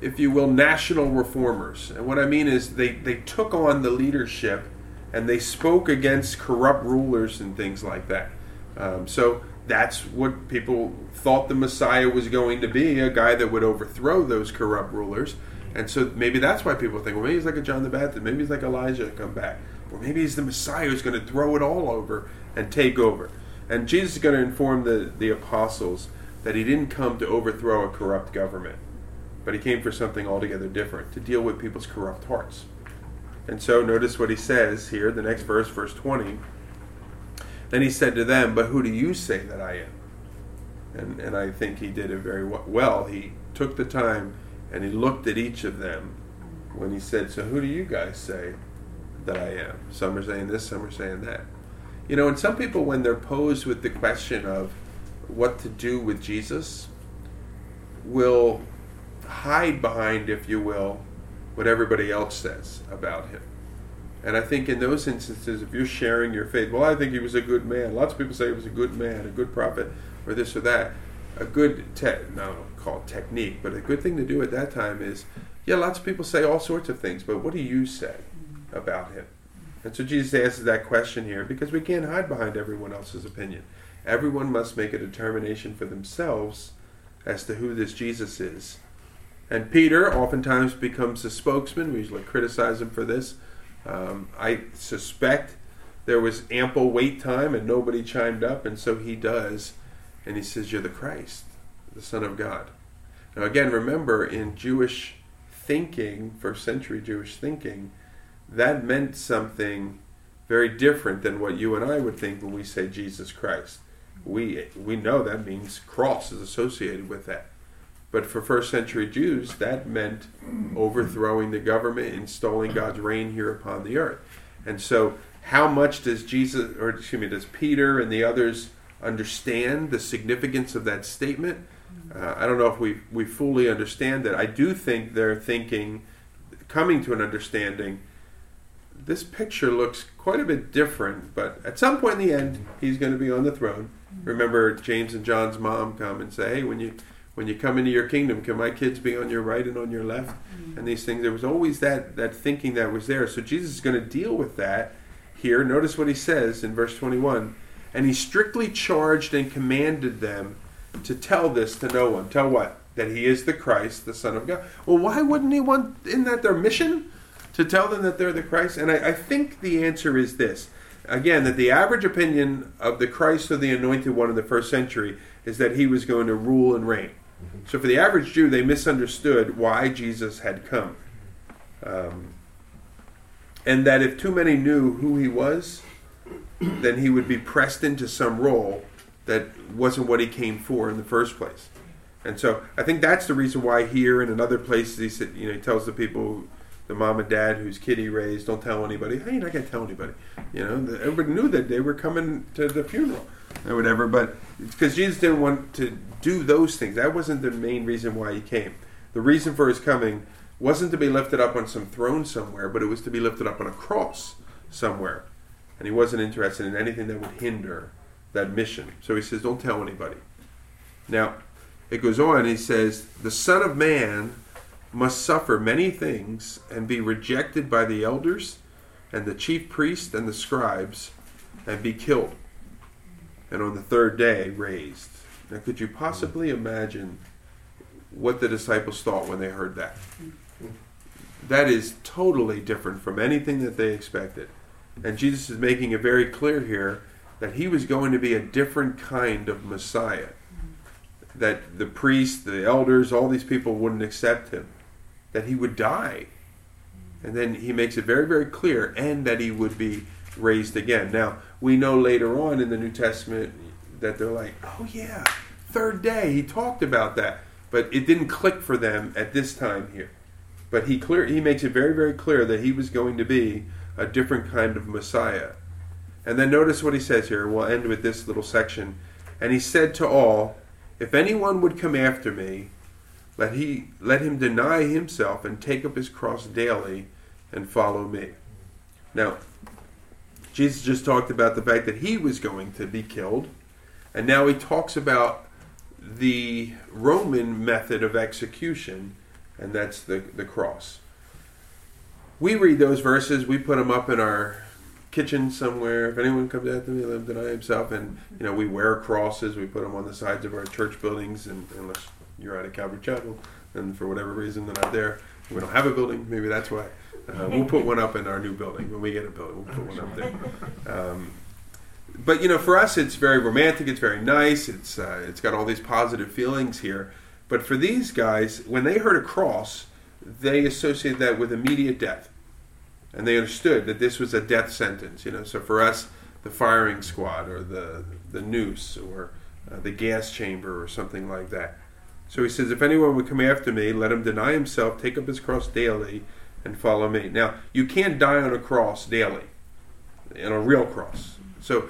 if you will, national reformers. And what I mean is they, they took on the leadership and they spoke against corrupt rulers and things like that. Um, so that's what people thought the Messiah was going to be a guy that would overthrow those corrupt rulers. And so maybe that's why people think, well, maybe he's like a John the Baptist, maybe he's like Elijah come back, or maybe he's the Messiah who's going to throw it all over and take over. And Jesus is going to inform the, the apostles that he didn't come to overthrow a corrupt government, but he came for something altogether different to deal with people's corrupt hearts. And so notice what he says here, the next verse, verse 20. Then he said to them, But who do you say that I am? And, and I think he did it very well. He took the time and he looked at each of them when he said, So who do you guys say that I am? Some are saying this, some are saying that. You know, and some people, when they're posed with the question of what to do with Jesus, will hide behind, if you will, what everybody else says about him. And I think in those instances, if you're sharing your faith, well, I think he was a good man. Lots of people say he was a good man, a good prophet, or this or that. A good, te- no, call it technique, but a good thing to do at that time is, yeah, lots of people say all sorts of things, but what do you say about him? And so Jesus answers that question here because we can't hide behind everyone else's opinion. Everyone must make a determination for themselves as to who this Jesus is. And Peter oftentimes becomes the spokesman. We usually criticize him for this. Um, I suspect there was ample wait time and nobody chimed up, and so he does. And he says, You're the Christ, the Son of God. Now, again, remember in Jewish thinking, first century Jewish thinking, that meant something very different than what you and I would think when we say Jesus Christ. We, we know that means cross is associated with that. But for first century Jews, that meant overthrowing the government, installing God's reign here upon the earth. And so, how much does Jesus, or excuse me, does Peter and the others understand the significance of that statement? Uh, I don't know if we, we fully understand that. I do think they're thinking, coming to an understanding, this picture looks quite a bit different, but at some point in the end, he's going to be on the throne. Remember, James and John's mom come and say, hey, when you when you come into your kingdom, can my kids be on your right and on your left? Mm-hmm. And these things. There was always that that thinking that was there. So Jesus is going to deal with that here. Notice what he says in verse 21. And he strictly charged and commanded them to tell this to no one. Tell what? That he is the Christ, the Son of God. Well, why wouldn't he want, isn't that their mission? To tell them that they're the Christ? And I, I think the answer is this. Again, that the average opinion of the Christ or the anointed one in the first century is that he was going to rule and reign. So for the average Jew, they misunderstood why Jesus had come. Um, and that if too many knew who he was, then he would be pressed into some role that wasn't what he came for in the first place. And so I think that's the reason why here and in other places he said, you know, he tells the people, the mom and dad whose kid he raised, don't tell anybody. Hey, you're not gonna tell anybody. You know, everybody knew that they were coming to the funeral or whatever. But because Jesus didn't want to do those things, that wasn't the main reason why he came. The reason for his coming wasn't to be lifted up on some throne somewhere, but it was to be lifted up on a cross somewhere. And he wasn't interested in anything that would hinder that mission. So he says, Don't tell anybody. Now, it goes on, he says, The Son of Man must suffer many things and be rejected by the elders and the chief priests and the scribes and be killed. And on the third day, raised. Now, could you possibly imagine what the disciples thought when they heard that? That is totally different from anything that they expected. And Jesus is making it very clear here that he was going to be a different kind of Messiah. That the priests, the elders, all these people wouldn't accept him. That he would die. And then he makes it very, very clear, and that he would be raised again. Now, we know later on in the New Testament that they're like, oh, yeah, third day, he talked about that. But it didn't click for them at this time here. But he clear he makes it very, very clear that he was going to be a different kind of Messiah. And then notice what he says here. We'll end with this little section. And he said to all, If anyone would come after me, let he let him deny himself and take up his cross daily and follow me. Now, Jesus just talked about the fact that he was going to be killed, and now he talks about the Roman method of execution, and that's the, the cross. We read those verses, we put them up in our kitchen somewhere. If anyone comes after me, let him deny himself. And, you know, we wear crosses, we put them on the sides of our church buildings, and unless you're at a Calvary Chapel, and for whatever reason they're not there, we don't have a building, maybe that's why. Uh, we'll put one up in our new building. When we get a building, we'll put one up there. Um, but you know, for us, it's very romantic. It's very nice. It's uh, it's got all these positive feelings here. But for these guys, when they heard a cross, they associated that with immediate death, and they understood that this was a death sentence. You know, so for us, the firing squad or the the noose or uh, the gas chamber or something like that. So he says, if anyone would come after me, let him deny himself, take up his cross daily, and follow me. Now, you can't die on a cross daily, on a real cross. So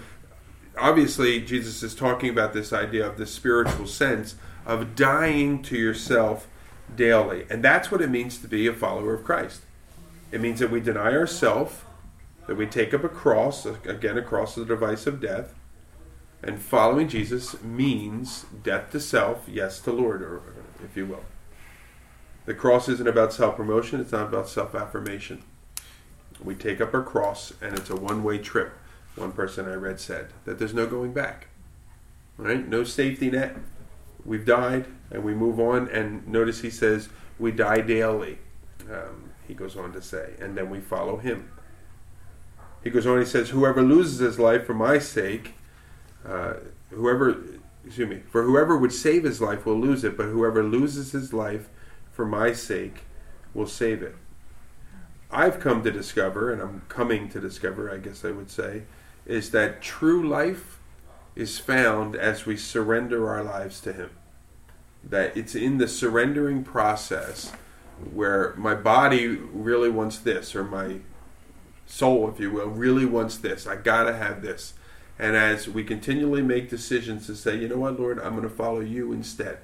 obviously Jesus is talking about this idea of the spiritual sense of dying to yourself daily. And that's what it means to be a follower of Christ. It means that we deny ourselves, that we take up a cross, again, a cross is a device of death. And following Jesus means death to self, yes to Lord, or if you will. The cross isn't about self promotion, it's not about self affirmation. We take up our cross, and it's a one way trip one person I read said that there's no going back. Right? No safety net. We've died and we move on. And notice he says, we die daily. Um, he goes on to say, and then we follow him. He goes on, he says, whoever loses his life for my sake, uh, whoever, excuse me, for whoever would save his life will lose it, but whoever loses his life for my sake will save it. I've come to discover, and I'm coming to discover, I guess I would say, is that true life is found as we surrender our lives to Him. That it's in the surrendering process where my body really wants this, or my soul, if you will, really wants this. I gotta have this. And as we continually make decisions to say, you know what, Lord, I'm to follow you instead.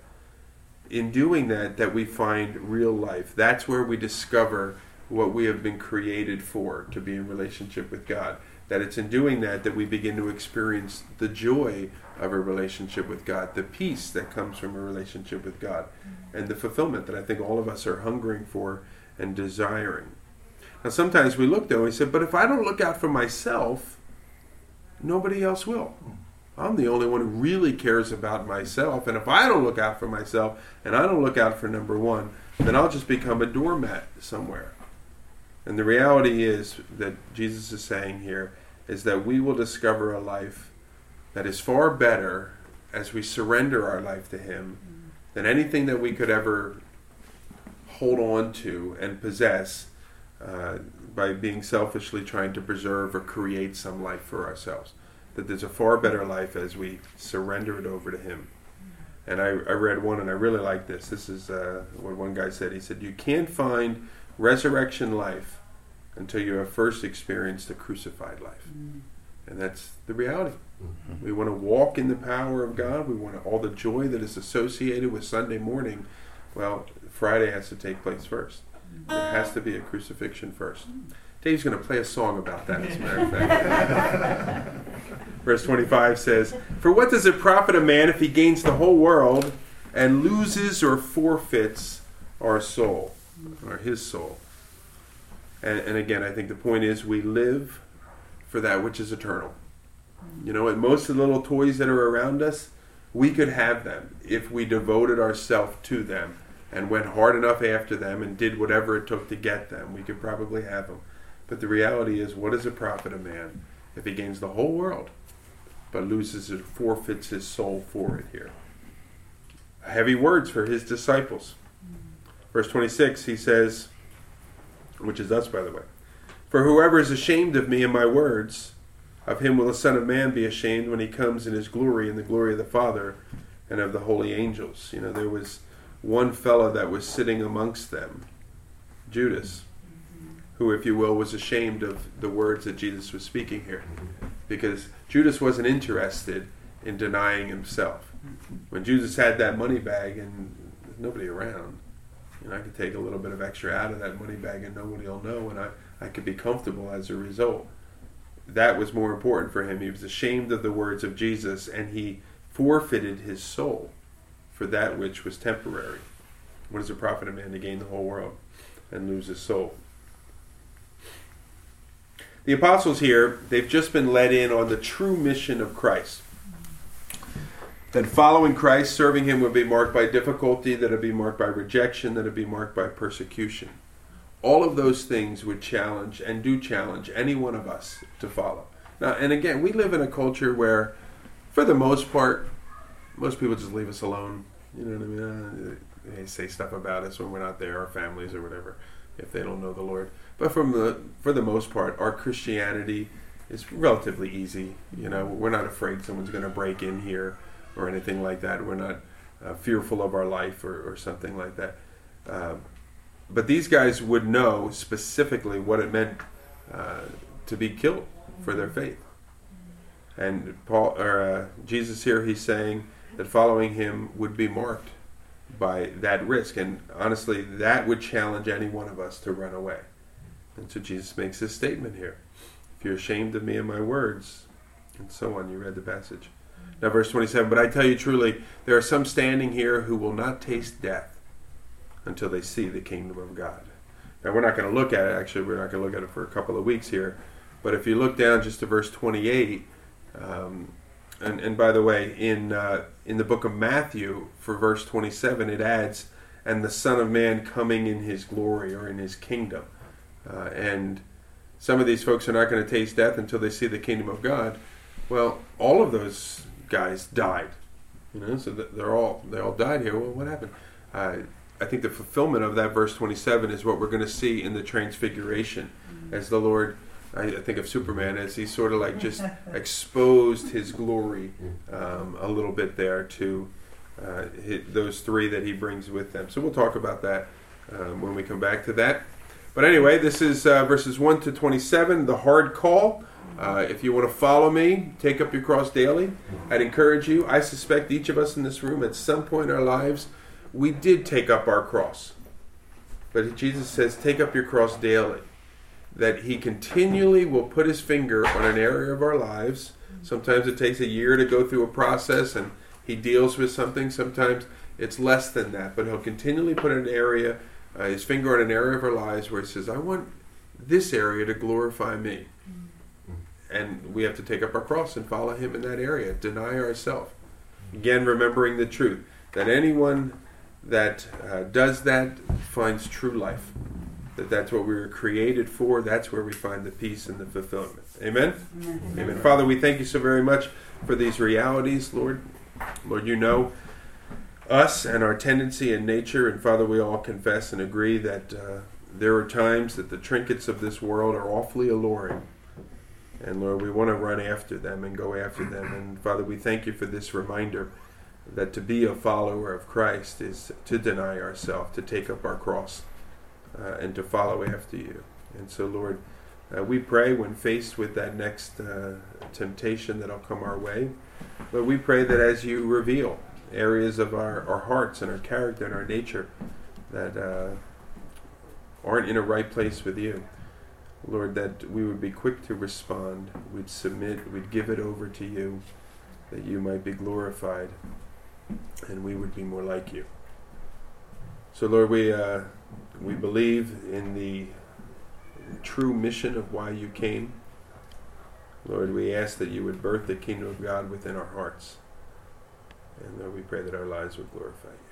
In doing that, that we find real life. That's where we discover what we have been created for to be in relationship with God that it's in doing that that we begin to experience the joy of a relationship with God, the peace that comes from a relationship with God, mm-hmm. and the fulfillment that I think all of us are hungering for and desiring. Now, sometimes we look though and we say, but if I don't look out for myself, nobody else will. Mm-hmm. I'm the only one who really cares about myself, and if I don't look out for myself and I don't look out for number one, then I'll just become a doormat somewhere. And the reality is that Jesus is saying here is that we will discover a life that is far better as we surrender our life to Him than anything that we could ever hold on to and possess uh, by being selfishly trying to preserve or create some life for ourselves. That there's a far better life as we surrender it over to Him. And I, I read one and I really like this. This is uh, what one guy said. He said, You can't find resurrection life until you have first experienced the crucified life. Mm. And that's the reality. Mm-hmm. We want to walk in the power of God. We want all the joy that is associated with Sunday morning. Well, Friday has to take place first. There has to be a crucifixion first. Dave's going to play a song about that, as a matter of fact. Verse 25 says, For what does it profit a man if he gains the whole world and loses or forfeits our soul, or his soul? And, and again, I think the point is we live for that which is eternal. You know, and most of the little toys that are around us, we could have them if we devoted ourselves to them and went hard enough after them and did whatever it took to get them. We could probably have them. But the reality is, what does it profit a man if he gains the whole world but loses or forfeits his soul for it here? Heavy words for his disciples. Verse 26, he says, which is us, by the way. For whoever is ashamed of me and my words, of him will the Son of Man be ashamed when he comes in his glory and the glory of the Father and of the holy angels. You know, there was one fellow that was sitting amongst them, Judas who, if you will, was ashamed of the words that Jesus was speaking here. Because Judas wasn't interested in denying himself. When Jesus had that money bag and there's nobody around, know, I could take a little bit of extra out of that money bag and nobody will know, and I, I could be comfortable as a result. That was more important for him. He was ashamed of the words of Jesus and he forfeited his soul for that which was temporary. What does it profit a man to gain the whole world and lose his soul? The apostles here, they've just been led in on the true mission of Christ. That following Christ, serving him would be marked by difficulty, that it would be marked by rejection, that it would be marked by persecution. All of those things would challenge and do challenge any one of us to follow. Now, and again, we live in a culture where, for the most part, most people just leave us alone. You know what I mean? Uh, they say stuff about us when we're not there, our families or whatever, if they don't know the Lord. But from the for the most part, our Christianity is relatively easy. You know, we're not afraid someone's going to break in here or anything like that. We're not uh, fearful of our life or, or something like that. Uh, but these guys would know specifically what it meant uh, to be killed for their faith. And Paul or uh, Jesus here, he's saying that following him would be marked by that risk. And honestly, that would challenge any one of us to run away. And so Jesus makes this statement here. If you're ashamed of me and my words, and so on. You read the passage. Now, verse 27 But I tell you truly, there are some standing here who will not taste death until they see the kingdom of God. Now, we're not going to look at it. Actually, we're not going to look at it for a couple of weeks here. But if you look down just to verse 28, um, and, and by the way, in, uh, in the book of Matthew, for verse 27, it adds, and the Son of Man coming in his glory or in his kingdom. Uh, and some of these folks are not going to taste death until they see the kingdom of God. Well, all of those guys died. You know, so they're all they all died here. Well, what happened? Uh, I think the fulfillment of that verse 27 is what we're going to see in the transfiguration, mm-hmm. as the Lord. I, I, think of Superman as he sort of like just exposed his glory um, a little bit there to uh, those three that he brings with them. So we'll talk about that um, when we come back to that. But anyway, this is uh, verses 1 to 27, the hard call. Uh, if you want to follow me, take up your cross daily. I'd encourage you. I suspect each of us in this room at some point in our lives, we did take up our cross. But Jesus says, take up your cross daily. That He continually will put His finger on an area of our lives. Sometimes it takes a year to go through a process and He deals with something. Sometimes it's less than that. But He'll continually put an area uh, his finger on an area of our lives where he says, I want this area to glorify me. And we have to take up our cross and follow him in that area, deny ourselves. Again, remembering the truth that anyone that uh, does that finds true life. That that's what we were created for. That's where we find the peace and the fulfillment. Amen? Amen. Amen. Father, we thank you so very much for these realities, Lord. Lord, you know us and our tendency and nature. And Father, we all confess and agree that uh, there are times that the trinkets of this world are awfully alluring. And Lord, we want to run after them and go after them. And Father, we thank you for this reminder that to be a follower of Christ is to deny ourselves, to take up our cross, uh, and to follow after you. And so, Lord, uh, we pray when faced with that next uh, temptation that'll come our way. But we pray that as you reveal areas of our, our hearts and our character and our nature that uh, aren't in a right place with you. Lord, that we would be quick to respond, we'd submit, we'd give it over to you, that you might be glorified, and we would be more like you. So, Lord, we uh, we believe in the true mission of why you came. Lord, we ask that you would birth the kingdom of God within our hearts. And Lord, we pray that our lives would glorify you.